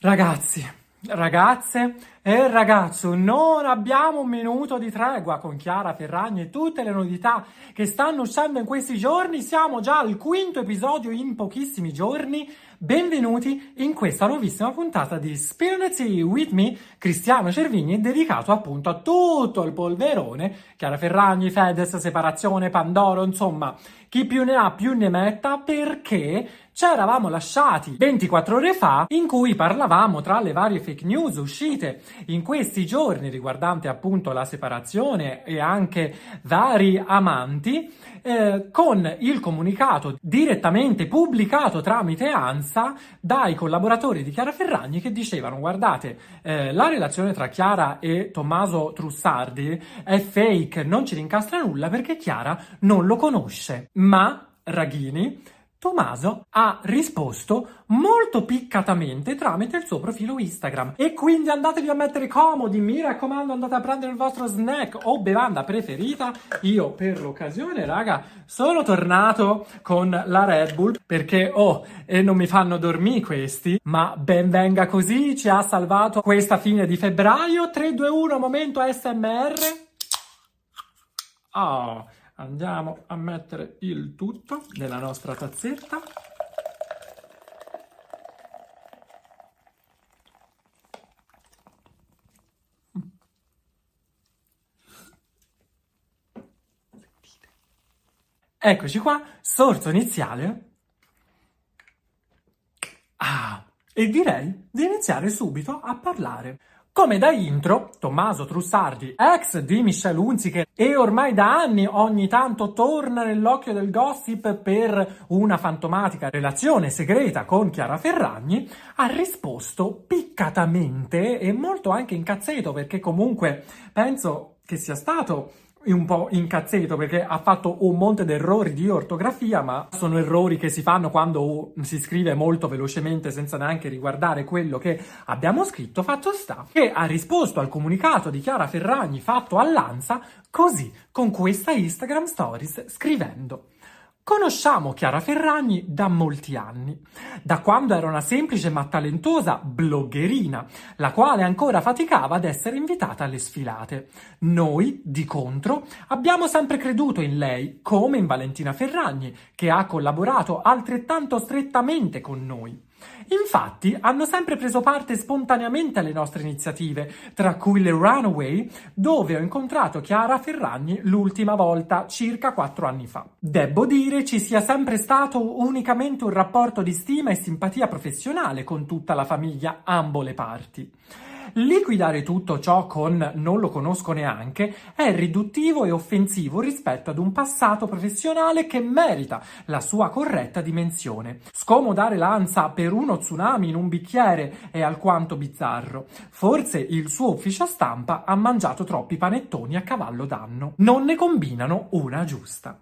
Ragazzi, ragazze e ragazzo, non abbiamo un minuto di tregua con Chiara Ferragni e tutte le novità che stanno uscendo in questi giorni. Siamo già al quinto episodio in pochissimi giorni. Benvenuti in questa nuovissima puntata di Tea with me, Cristiano Cervini, dedicato appunto a tutto il polverone, Chiara Ferragni, Fedez, separazione, Pandoro, insomma, chi più ne ha più ne metta perché ci eravamo lasciati 24 ore fa in cui parlavamo tra le varie fake news uscite in questi giorni riguardante appunto la separazione e anche vari amanti eh, con il comunicato direttamente pubblicato tramite ANSA dai collaboratori di Chiara Ferragni che dicevano guardate eh, la relazione tra Chiara e Tommaso Trussardi è fake, non ci rincastra nulla perché Chiara non lo conosce. Ma Raghini Tommaso ha risposto molto piccatamente tramite il suo profilo Instagram. E quindi andatevi a mettere comodi, mi raccomando, andate a prendere il vostro snack o bevanda preferita. Io per l'occasione, raga, sono tornato con la Red Bull perché, oh, e non mi fanno dormire questi, ma ben venga così, ci ha salvato questa fine di febbraio. 3, 2, 1, momento SMR. Oh andiamo a mettere il tutto nella nostra tazzetta Eccoci qua, sorso iniziale. Ah, e direi di iniziare subito a parlare. Come da intro, Tommaso Trussardi, ex di Michelle Hunziker e ormai da anni ogni tanto torna nell'occhio del gossip per una fantomatica relazione segreta con Chiara Ferragni, ha risposto piccatamente e molto anche incazzato perché comunque penso che sia stato un po' incazzato perché ha fatto un monte di errori di ortografia, ma sono errori che si fanno quando si scrive molto velocemente senza neanche riguardare quello che abbiamo scritto. Fatto sta che ha risposto al comunicato di Chiara Ferragni fatto all'Ansa così, con questa Instagram Stories, scrivendo Conosciamo Chiara Ferragni da molti anni, da quando era una semplice ma talentosa bloggerina, la quale ancora faticava ad essere invitata alle sfilate. Noi, di contro, abbiamo sempre creduto in lei, come in Valentina Ferragni, che ha collaborato altrettanto strettamente con noi. Infatti hanno sempre preso parte spontaneamente alle nostre iniziative, tra cui le Runaway, dove ho incontrato Chiara Ferragni l'ultima volta circa quattro anni fa. Debbo dire ci sia sempre stato unicamente un rapporto di stima e simpatia professionale con tutta la famiglia, ambo le parti. Liquidare tutto ciò con non lo conosco neanche è riduttivo e offensivo rispetto ad un passato professionale che merita la sua corretta dimensione. Scomodare l'ansa per uno tsunami in un bicchiere è alquanto bizzarro. Forse il suo ufficio stampa ha mangiato troppi panettoni a cavallo d'anno. Non ne combinano una giusta.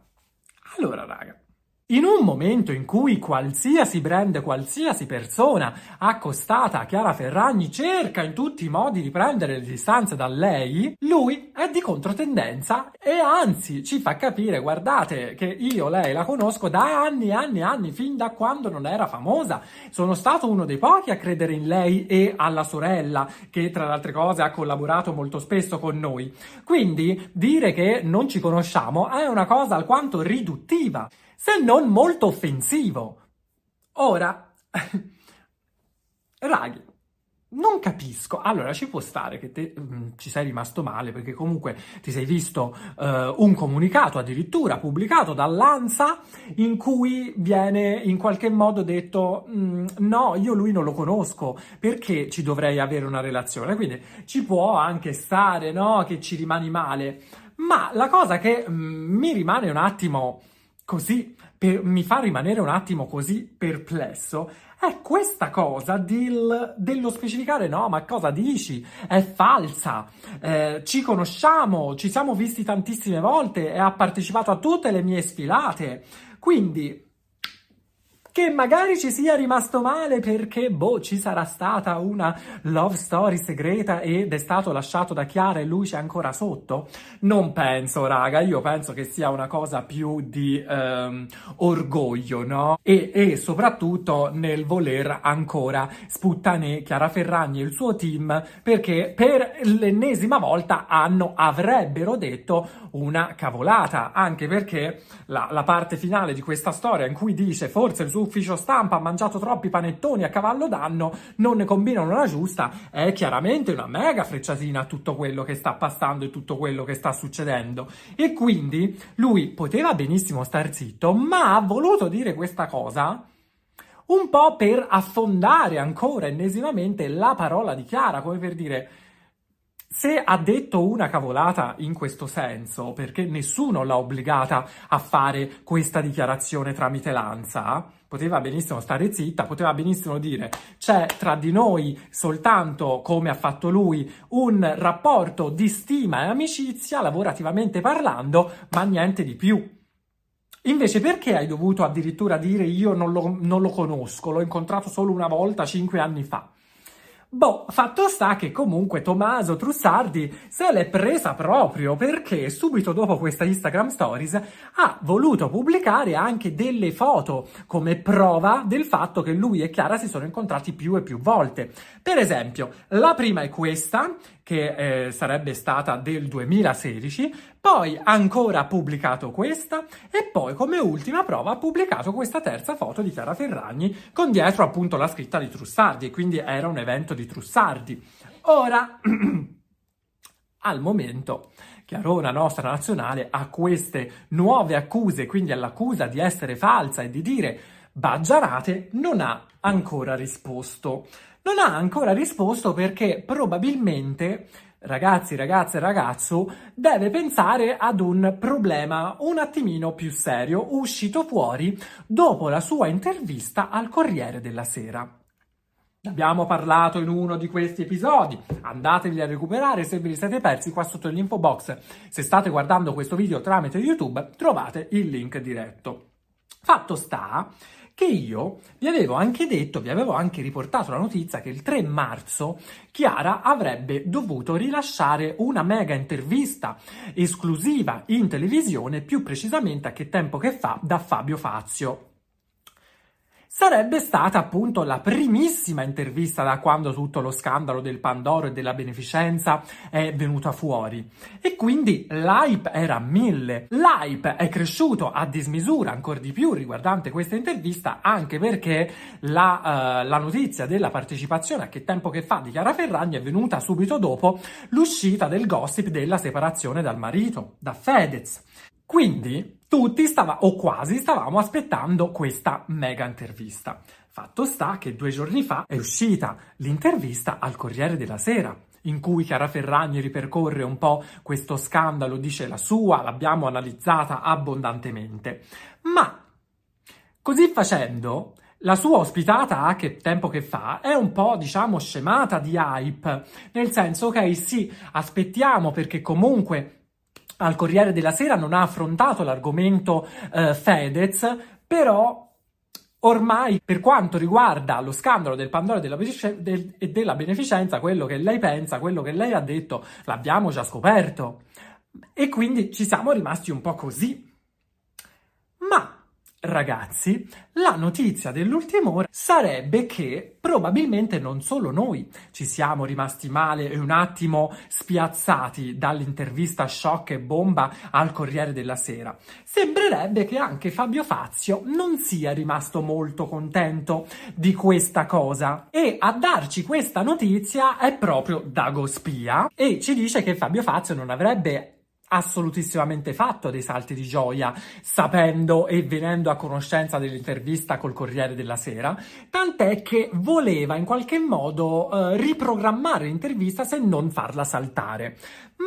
Allora, raga. In un momento in cui qualsiasi brand, qualsiasi persona accostata a Chiara Ferragni cerca in tutti i modi di prendere le distanze da lei, lui è di controtendenza e anzi ci fa capire, guardate, che io lei la conosco da anni e anni e anni, fin da quando non era famosa. Sono stato uno dei pochi a credere in lei e alla sorella, che tra le altre cose ha collaborato molto spesso con noi. Quindi dire che non ci conosciamo è una cosa alquanto riduttiva se non molto offensivo. Ora, raghi, non capisco. Allora, ci può stare che te um, ci sei rimasto male perché comunque ti sei visto uh, un comunicato addirittura pubblicato dall'ANSA in cui viene in qualche modo detto mm, no, io lui non lo conosco perché ci dovrei avere una relazione. Quindi ci può anche stare, no, che ci rimani male. Ma la cosa che mm, mi rimane un attimo così per, mi fa rimanere un attimo così perplesso è questa cosa del, dello specificare no, ma cosa dici? È falsa, eh, ci conosciamo, ci siamo visti tantissime volte e ha partecipato a tutte le mie sfilate. Quindi che magari ci sia rimasto male perché, boh, ci sarà stata una love story segreta ed è stato lasciato da Chiara e lui c'è ancora sotto? Non penso, raga, io penso che sia una cosa più di ehm, orgoglio, no? E, e, soprattutto nel voler ancora sputtane Chiara Ferragni e il suo team perché per l'ennesima volta hanno, avrebbero detto una cavolata, anche perché la, la parte finale di questa storia in cui dice forse il suo ufficio stampa ha mangiato troppi panettoni a cavallo d'anno, non ne combinano la giusta, è chiaramente una mega frecciatina a tutto quello che sta passando e tutto quello che sta succedendo. E quindi lui poteva benissimo star zitto, ma ha voluto dire questa cosa un po' per affondare ancora ennesimamente la parola di Chiara, come per dire se ha detto una cavolata in questo senso, perché nessuno l'ha obbligata a fare questa dichiarazione tramite Lanza, poteva benissimo stare zitta, poteva benissimo dire c'è tra di noi soltanto, come ha fatto lui, un rapporto di stima e amicizia, lavorativamente parlando, ma niente di più. Invece perché hai dovuto addirittura dire io non lo, non lo conosco, l'ho incontrato solo una volta cinque anni fa? Boh, fatto sta che comunque Tommaso Trussardi se l'è presa proprio perché subito dopo questa Instagram Stories ha voluto pubblicare anche delle foto come prova del fatto che lui e Chiara si sono incontrati più e più volte. Per esempio, la prima è questa, che eh, sarebbe stata del 2016, poi ancora ha pubblicato questa e poi come ultima prova ha pubblicato questa terza foto di Chiara Ferragni con dietro appunto la scritta di Trussardi e quindi era un evento di Trussardi. Ora, al momento, Chiarona nostra nazionale ha queste nuove accuse, quindi all'accusa di essere falsa e di dire baggiarate, non ha ancora risposto. Non ha ancora risposto perché probabilmente ragazzi, ragazze, ragazzo, deve pensare ad un problema un attimino più serio uscito fuori dopo la sua intervista al Corriere della Sera. Abbiamo parlato in uno di questi episodi, andatevi a recuperare se ve li siete persi qua sotto l'info box. Se state guardando questo video tramite YouTube trovate il link diretto. Fatto sta che io vi avevo anche detto, vi avevo anche riportato la notizia che il 3 marzo Chiara avrebbe dovuto rilasciare una mega intervista esclusiva in televisione, più precisamente a che tempo che fa, da Fabio Fazio sarebbe stata appunto la primissima intervista da quando tutto lo scandalo del Pandoro e della beneficenza è venuta fuori. E quindi l'hype era mille. L'hype è cresciuto a dismisura ancora di più riguardante questa intervista, anche perché la, uh, la notizia della partecipazione a che tempo che fa di Chiara Ferragni è venuta subito dopo l'uscita del gossip della separazione dal marito, da Fedez. Quindi tutti stava, o quasi stavamo aspettando questa mega intervista. Fatto sta che due giorni fa è uscita l'intervista al Corriere della Sera, in cui Chiara Ferragni ripercorre un po' questo scandalo, dice la sua, l'abbiamo analizzata abbondantemente. Ma così facendo, la sua ospitata che tempo che fa è un po', diciamo, scemata di hype, nel senso, ok, sì, aspettiamo perché comunque al Corriere della Sera non ha affrontato l'argomento eh, Fedez, però ormai per quanto riguarda lo scandalo del Pandora e della beneficenza, quello che lei pensa, quello che lei ha detto, l'abbiamo già scoperto. E quindi ci siamo rimasti un po' così. Ma Ragazzi, la notizia dell'ultima ora sarebbe che probabilmente non solo noi ci siamo rimasti male e un attimo spiazzati dall'intervista shock e bomba al Corriere della Sera. Sembrerebbe che anche Fabio Fazio non sia rimasto molto contento di questa cosa e a darci questa notizia è proprio Dago Spia e ci dice che Fabio Fazio non avrebbe assolutissimamente fatto dei salti di gioia sapendo e venendo a conoscenza dell'intervista col Corriere della Sera, tant'è che voleva in qualche modo eh, riprogrammare l'intervista se non farla saltare.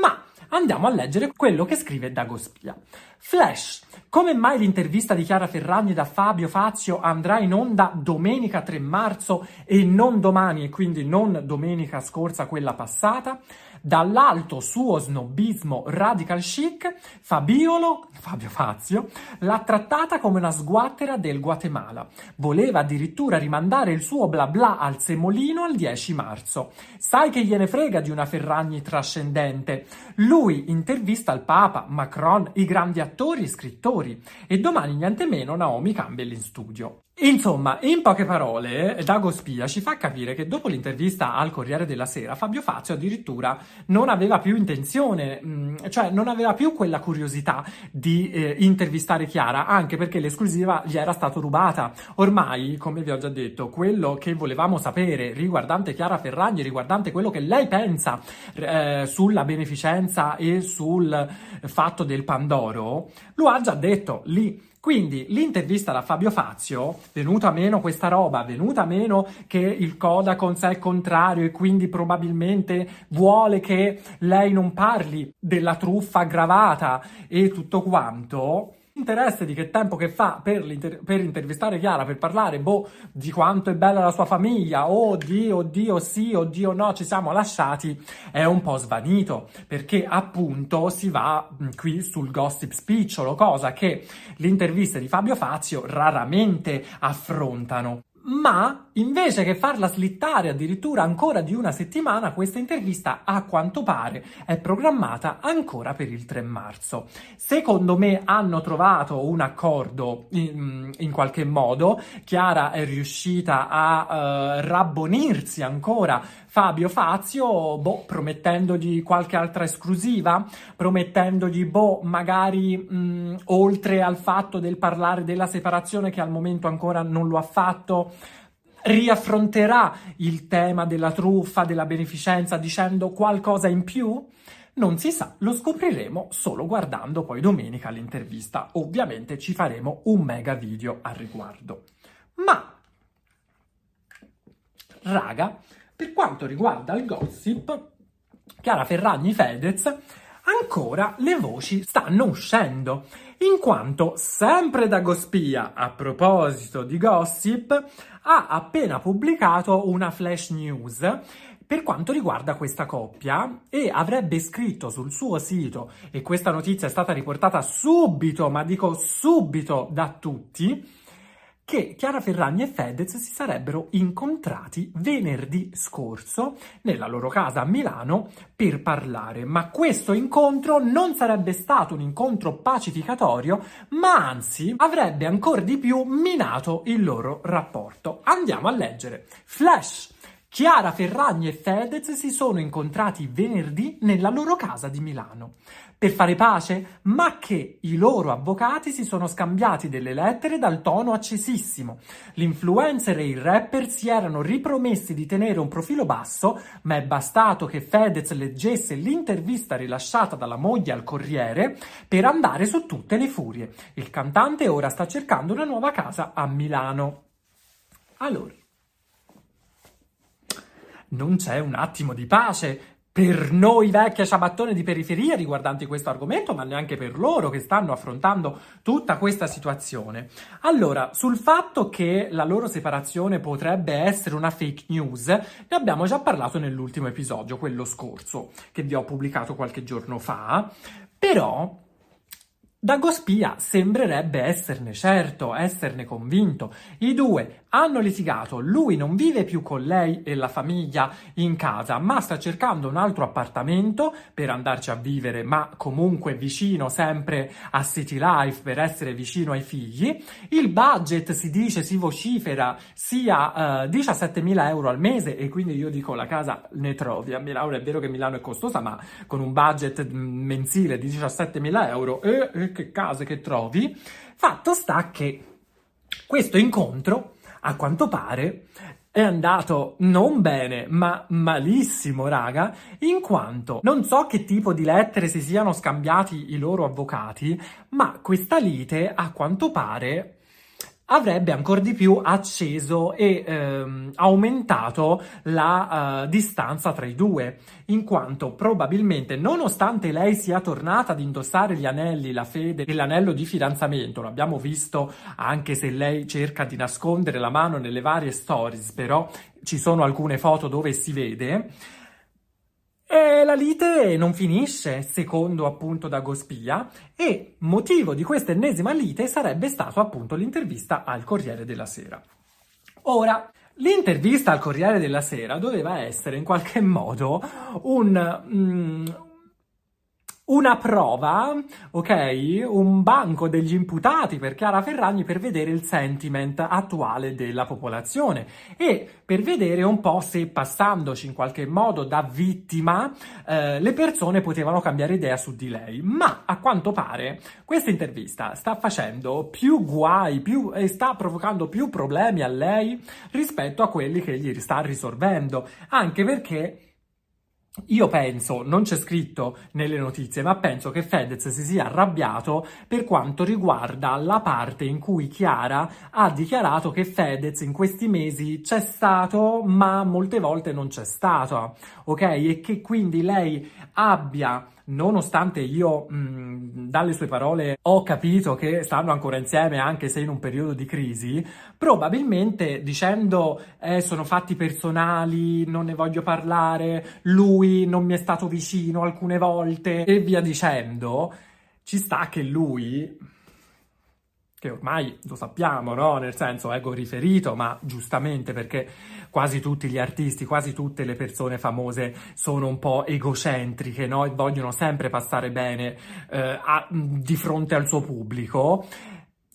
Ma andiamo a leggere quello che scrive Dago Spia. Flash. Come mai l'intervista di Chiara Ferragni da Fabio Fazio andrà in onda domenica 3 marzo e non domani e quindi non domenica scorsa quella passata? Dall'alto suo snobismo radical chic, Fabiolo, Fabio Fazio, l'ha trattata come una sguattera del Guatemala. Voleva addirittura rimandare il suo bla bla al semolino al 10 marzo. Sai che gliene frega di una Ferragni trascendente? Lui intervista il Papa, Macron, i grandi attori e scrittori e domani niente meno Naomi Campbell in studio. Insomma, in poche parole, Dago Spia ci fa capire che dopo l'intervista al Corriere della Sera, Fabio Fazio addirittura non aveva più intenzione, mm, cioè non aveva più quella curiosità di eh, intervistare Chiara, anche perché l'esclusiva gli era stata rubata. Ormai, come vi ho già detto, quello che volevamo sapere riguardante Chiara Ferragni, riguardante quello che lei pensa eh, sulla beneficenza e sul fatto del Pandoro, lo ha già detto lì quindi l'intervista da Fabio Fazio, venuta meno questa roba, venuta meno che il Coda con sé è contrario e quindi probabilmente vuole che lei non parli della truffa aggravata e tutto quanto, interesse di che tempo che fa per, per, intervistare Chiara, per parlare boh, di quanto è bella la sua famiglia, oh Dio, oddio sì, oddio no, ci siamo lasciati, è un po' svanito, perché appunto si va qui sul gossip spicciolo, cosa che le interviste di Fabio Fazio raramente affrontano ma invece che farla slittare addirittura ancora di una settimana, questa intervista a quanto pare è programmata ancora per il 3 marzo. Secondo me hanno trovato un accordo in, in qualche modo, Chiara è riuscita a uh, rabbonirsi ancora Fabio Fazio, boh, promettendogli qualche altra esclusiva, promettendogli, boh, magari mh, oltre al fatto del parlare della separazione che al momento ancora non lo ha fatto, riaffronterà il tema della truffa, della beneficenza dicendo qualcosa in più? Non si sa, lo scopriremo solo guardando poi domenica l'intervista. Ovviamente ci faremo un mega video al riguardo. Ma, raga, per quanto riguarda il gossip, Chiara Ferragni Fedez, ancora le voci stanno uscendo, in quanto sempre da Gospia, a proposito di gossip, ha appena pubblicato una flash news per quanto riguarda questa coppia e avrebbe scritto sul suo sito, e questa notizia è stata riportata subito, ma dico subito da tutti, che Chiara Ferragni e Fedez si sarebbero incontrati venerdì scorso nella loro casa a Milano per parlare, ma questo incontro non sarebbe stato un incontro pacificatorio, ma anzi avrebbe ancora di più minato il loro rapporto. Andiamo a leggere. Flash! Chiara Ferragni e Fedez si sono incontrati venerdì nella loro casa di Milano per fare pace, ma che i loro avvocati si sono scambiati delle lettere dal tono accesissimo. L'influencer e il rapper si erano ripromessi di tenere un profilo basso, ma è bastato che Fedez leggesse l'intervista rilasciata dalla moglie al Corriere per andare su tutte le furie. Il cantante ora sta cercando una nuova casa a Milano. Allora, non c'è un attimo di pace per noi vecchie ciabattone di periferia riguardanti questo argomento, ma neanche per loro che stanno affrontando tutta questa situazione. Allora, sul fatto che la loro separazione potrebbe essere una fake news, ne abbiamo già parlato nell'ultimo episodio, quello scorso, che vi ho pubblicato qualche giorno fa, però Dagospia sembrerebbe esserne certo, esserne convinto. I due hanno litigato, lui non vive più con lei e la famiglia in casa, ma sta cercando un altro appartamento per andarci a vivere, ma comunque vicino sempre a City Life per essere vicino ai figli. Il budget si dice, si vocifera sia eh, 17.000 euro al mese e quindi io dico la casa ne trovi a Milano, è vero che Milano è costosa, ma con un budget mensile di 17.000 euro e, e che case che trovi. Fatto sta che questo incontro, a quanto pare, è andato non bene, ma malissimo, raga, in quanto non so che tipo di lettere si siano scambiati i loro avvocati, ma questa lite, a quanto pare, avrebbe ancora di più acceso e ehm, aumentato la uh, distanza tra i due, in quanto probabilmente, nonostante lei sia tornata ad indossare gli anelli, la fede e l'anello di fidanzamento, l'abbiamo visto anche se lei cerca di nascondere la mano nelle varie stories, però ci sono alcune foto dove si vede, e la lite non finisce, secondo appunto Dagospia, e motivo di questa ennesima lite sarebbe stato appunto l'intervista al Corriere della Sera. Ora, l'intervista al Corriere della Sera doveva essere in qualche modo un, mm, una prova, ok? Un banco degli imputati per Chiara Ferragni per vedere il sentiment attuale della popolazione e per vedere un po' se passandoci in qualche modo da vittima eh, le persone potevano cambiare idea su di lei. Ma a quanto pare questa intervista sta facendo più guai più, e sta provocando più problemi a lei rispetto a quelli che gli sta risolvendo, anche perché io penso, non c'è scritto nelle notizie, ma penso che Fedez si sia arrabbiato per quanto riguarda la parte in cui Chiara ha dichiarato che Fedez in questi mesi c'è stato, ma molte volte non c'è stato, ok? E che quindi lei abbia nonostante io mh, dalle sue parole ho capito che stanno ancora insieme anche se in un periodo di crisi, probabilmente dicendo eh, sono fatti personali, non ne voglio parlare, lui non mi è stato vicino alcune volte e via dicendo, ci sta che lui che ormai lo sappiamo, no? Nel senso ego riferito, ma giustamente perché quasi tutti gli artisti, quasi tutte le persone famose sono un po' egocentriche, no? E vogliono sempre passare bene eh, a, di fronte al suo pubblico.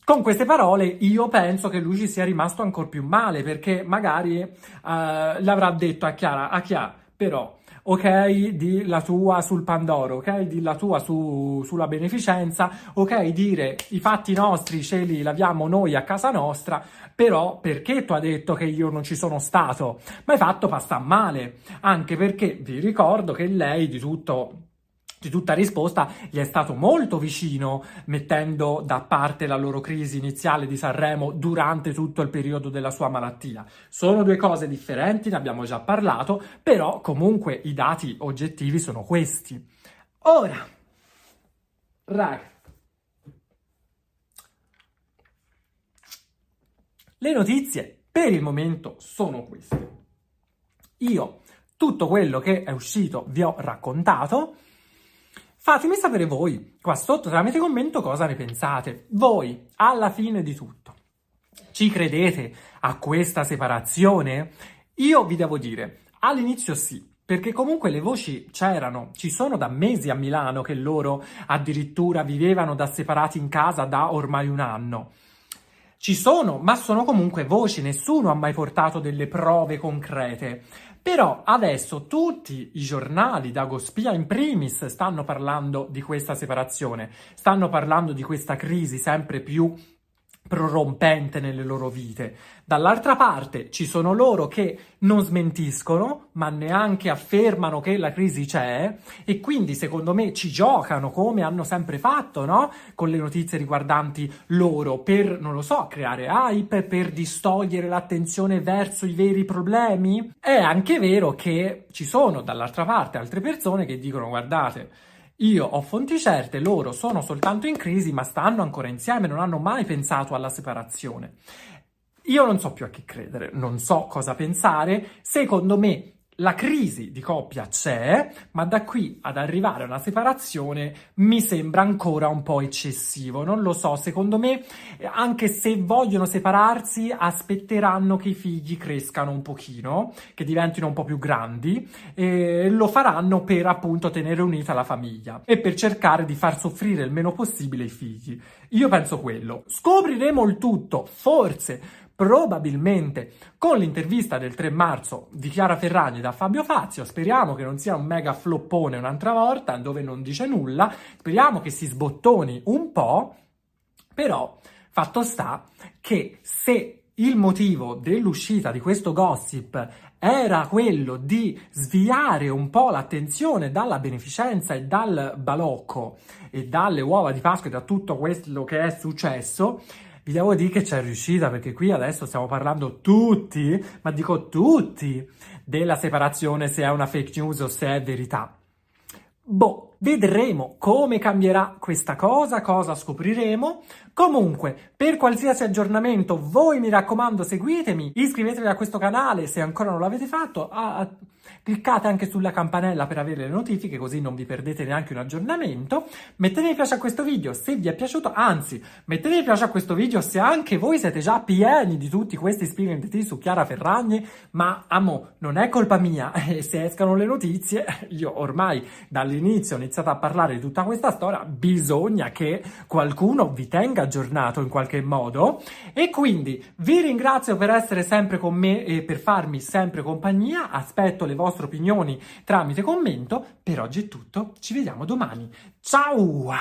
Con queste parole io penso che lui ci sia rimasto ancora più male perché magari eh, l'avrà detto a Chiara, a Chiara, però ok, di la tua sul Pandoro, ok, di la tua su, sulla beneficenza, ok, dire i fatti nostri ce li laviamo noi a casa nostra, però perché tu hai detto che io non ci sono stato? Ma hai fatto passa male, anche perché vi ricordo che lei di tutto di tutta risposta gli è stato molto vicino mettendo da parte la loro crisi iniziale di Sanremo durante tutto il periodo della sua malattia. Sono due cose differenti, ne abbiamo già parlato, però comunque i dati oggettivi sono questi. Ora, raga, le notizie per il momento sono queste. Io tutto quello che è uscito vi ho raccontato. Fatemi sapere voi qua sotto tramite commento cosa ne pensate. Voi, alla fine di tutto, ci credete a questa separazione? Io vi devo dire, all'inizio sì, perché comunque le voci c'erano, ci sono da mesi a Milano che loro addirittura vivevano da separati in casa da ormai un anno. Ci sono, ma sono comunque voci, nessuno ha mai portato delle prove concrete. Però adesso tutti i giornali, da Gospia in primis, stanno parlando di questa separazione, stanno parlando di questa crisi sempre più prorompente nelle loro vite. Dall'altra parte ci sono loro che non smentiscono, ma neanche affermano che la crisi c'è e quindi secondo me ci giocano come hanno sempre fatto, no? Con le notizie riguardanti loro per, non lo so, creare hype, per distogliere l'attenzione verso i veri problemi. È anche vero che ci sono dall'altra parte altre persone che dicono guardate, io ho fonti certe, loro sono soltanto in crisi, ma stanno ancora insieme, non hanno mai pensato alla separazione. Io non so più a chi credere, non so cosa pensare. Secondo me la crisi di coppia c'è, ma da qui ad arrivare a una separazione mi sembra ancora un po' eccessivo. Non lo so, secondo me, anche se vogliono separarsi, aspetteranno che i figli crescano un pochino, che diventino un po' più grandi, e lo faranno per appunto tenere unita la famiglia e per cercare di far soffrire il meno possibile i figli. Io penso quello. Scopriremo il tutto, forse probabilmente con l'intervista del 3 marzo di Chiara Ferragni da Fabio Fazio. Speriamo che non sia un mega floppone un'altra volta dove non dice nulla. Speriamo che si sbottoni un po'. Però fatto sta che se il motivo dell'uscita di questo gossip era quello di sviare un po' l'attenzione dalla beneficenza e dal balocco e dalle uova di Pasqua e da tutto quello che è successo, vi devo dire che c'è riuscita perché qui adesso stiamo parlando tutti, ma dico tutti, della separazione se è una fake news o se è verità. Boh, vedremo come cambierà questa cosa, cosa scopriremo. Comunque, per qualsiasi aggiornamento, voi mi raccomando seguitemi, iscrivetevi a questo canale se ancora non l'avete fatto, a, cliccate anche sulla campanella per avere le notifiche così non vi perdete neanche un aggiornamento, mettete mi piace a questo video se vi è piaciuto, anzi mettete mi piace a questo video se anche voi siete già pieni di tutti questi spin tea su Chiara Ferragni, ma amo, non è colpa mia, e se escano le notizie, io ormai dall'inizio ho iniziato a parlare di tutta questa storia, bisogna che qualcuno vi tenga aggiornato in qualche modo. E quindi vi ringrazio per essere sempre con me e per farmi sempre compagnia, aspetto le vostre opinioni tramite commento, per oggi è tutto, ci vediamo domani, ciao!